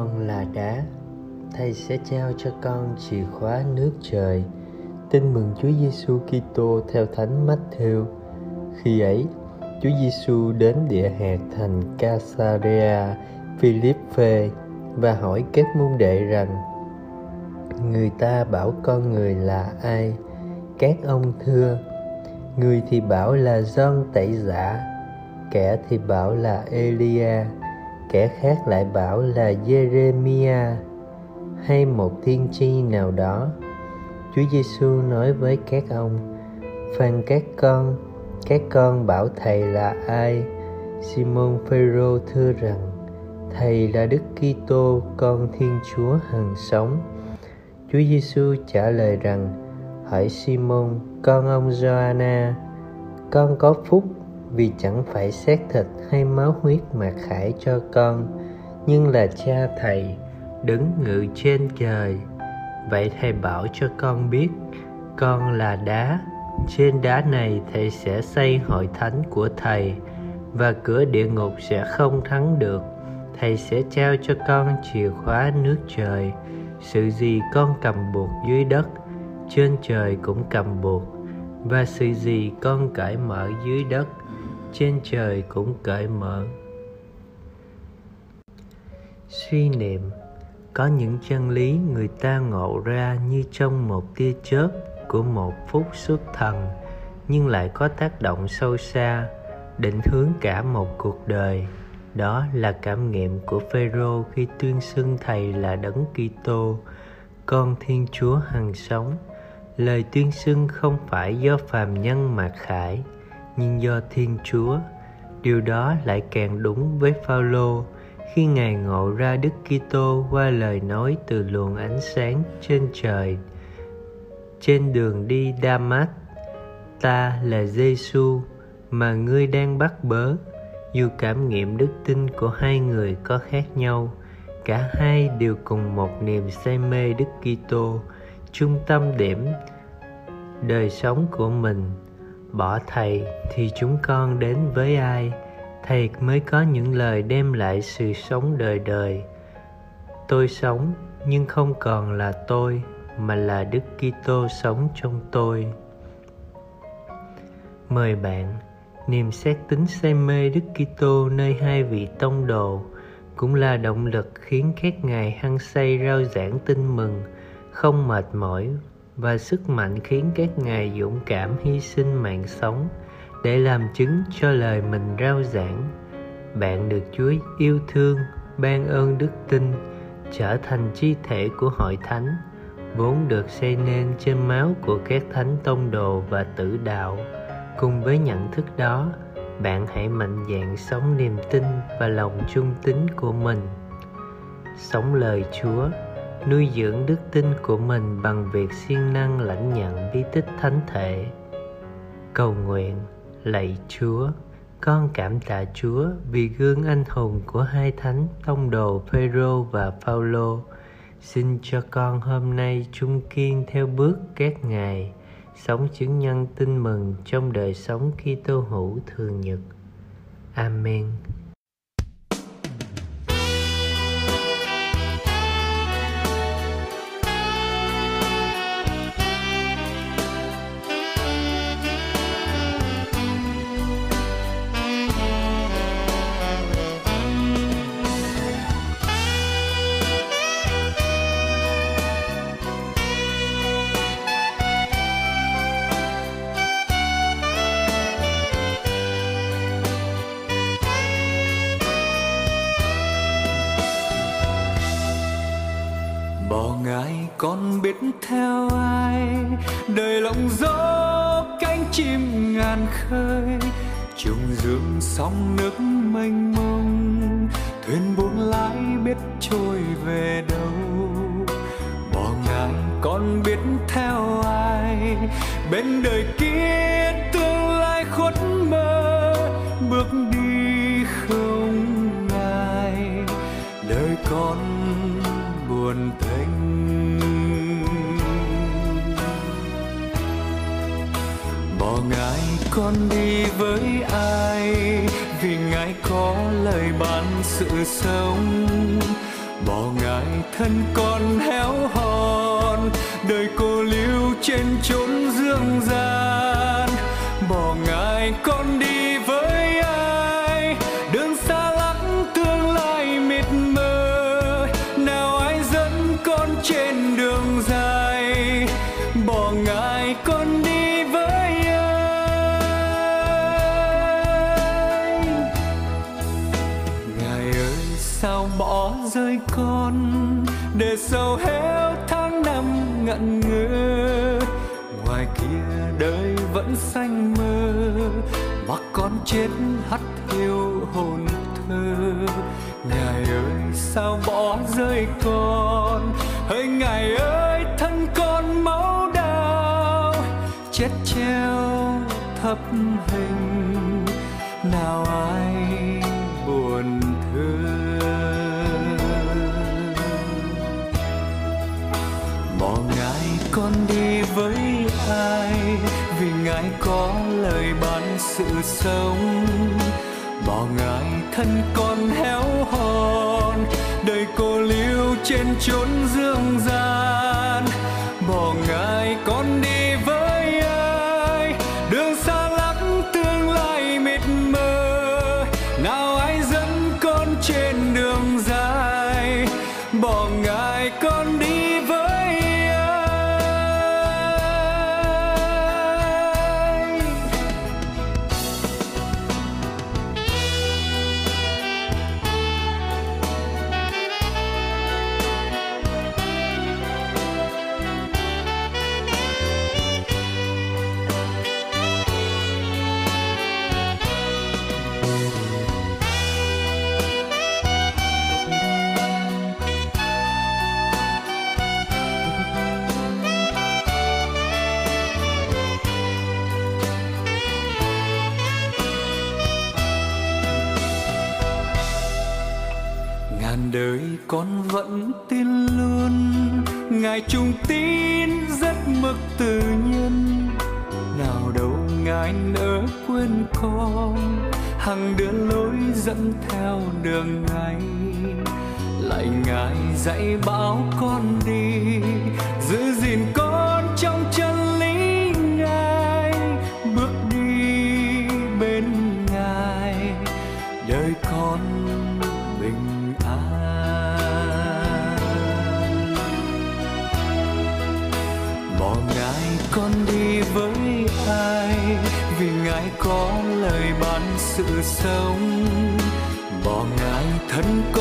con là đá. Thầy sẽ trao cho con chìa khóa nước trời. Tin mừng Chúa Giêsu Kitô theo Thánh Matthew. Khi ấy, Chúa Giêsu đến địa hạt thành Caesarea Philippe và hỏi các môn đệ rằng, người ta bảo con người là ai? Các ông thưa, người thì bảo là John tẩy giả, kẻ thì bảo là Elia kẻ khác lại bảo là Jeremia hay một tiên tri nào đó. Chúa Giêsu nói với các ông Phan các con các con bảo thầy là ai? Simon Phêrô thưa rằng, thầy là Đức Kitô, con Thiên Chúa hằng sống. Chúa Giêsu trả lời rằng, hỏi Simon, con ông Gioanna con có phúc vì chẳng phải xác thịt hay máu huyết mà khải cho con, nhưng là cha thầy đứng ngự trên trời. Vậy thầy bảo cho con biết, con là đá. Trên đá này thầy sẽ xây hội thánh của thầy, và cửa địa ngục sẽ không thắng được. Thầy sẽ trao cho con chìa khóa nước trời. Sự gì con cầm buộc dưới đất, trên trời cũng cầm buộc, và sự gì con cởi mở dưới đất trên trời cũng cởi mở. Suy niệm, có những chân lý người ta ngộ ra như trong một tia chớp của một phút xuất thần, nhưng lại có tác động sâu xa, định hướng cả một cuộc đời. Đó là cảm nghiệm của Phêrô khi tuyên xưng thầy là đấng Kitô, con Thiên Chúa hằng sống. Lời tuyên xưng không phải do phàm nhân mà khải nhưng do Thiên Chúa. Điều đó lại càng đúng với Phaolô. Khi ngài ngộ ra Đức Kitô qua lời nói từ luồng ánh sáng trên trời, trên đường đi Damas ta là Giêsu mà ngươi đang bắt bớ. Dù cảm nghiệm đức tin của hai người có khác nhau, cả hai đều cùng một niềm say mê Đức Kitô, trung tâm điểm đời sống của mình bỏ thầy thì chúng con đến với ai? Thầy mới có những lời đem lại sự sống đời đời. Tôi sống, nhưng không còn là tôi, mà là đức kitô sống trong tôi. Mời bạn niềm xét tính say mê đức kitô nơi hai vị tông đồ, cũng là động lực khiến các ngài hăng say rao giảng tin mừng, không mệt mỏi và sức mạnh khiến các ngài dũng cảm hy sinh mạng sống để làm chứng cho lời mình rao giảng. Bạn được chúa yêu thương, ban ơn đức tin, trở thành chi thể của hội thánh, vốn được xây nên trên máu của các thánh tông đồ và tử đạo. Cùng với nhận thức đó, bạn hãy mạnh dạn sống niềm tin và lòng trung tín của mình. Sống lời chúa nuôi dưỡng đức tin của mình bằng việc siêng năng lãnh nhận bí tích thánh thể cầu nguyện, lạy chúa, con cảm tạ chúa vì gương anh hùng của hai thánh tông đồ phêrô và phaolô xin cho con hôm nay trung kiên theo bước các ngài, sống chứng nhân tin mừng trong đời sống Kitô hữu thường nhật. Amen. Con biết theo ai? Đời lòng gió cánh chim ngàn khơi. Trùng dương sóng nước mênh mông. Thuyền buông lái biết trôi về đâu. Bỏ ngài con biết theo ai? Bên đời kia tương lai khuất mơ. Bước đi không ngài đời con buồn thênh con đi với ai? Vì ngài có lời ban sự sống. Bỏ ngài thân con héo hòn đời cô lưu trên chốn dương gian. Bỏ ngài con con để sầu héo tháng năm ngẩn ngơ. Ngoài kia đời vẫn xanh mơ mà con chết hắt hiu hồn thơ. Ngài ơi, sao bỏ rơi con? Hỡi ngài ơi, thân con máu đào chết treo thấp hình, nào ai ngài có lời ban sự sống. Bỏ ngài thân con héo hòn đời cô liêu trên chốn dương gian. Bỏ ngài con đi với ai, đường xa lắm tương lai mịt mờ. Nào ai dẫn con trên đường dài, bỏ ngài con đi với con vẫn tin luôn. Ngài trung tín rất mực tự nhân nào đâu ngài nỡ quên con. Hằng đưa lối dẫn theo đường ngài lại ngài dạy bảo con đi. Giữ gìn con trong chân có lời ban sự sống. Bỏ ngài thân con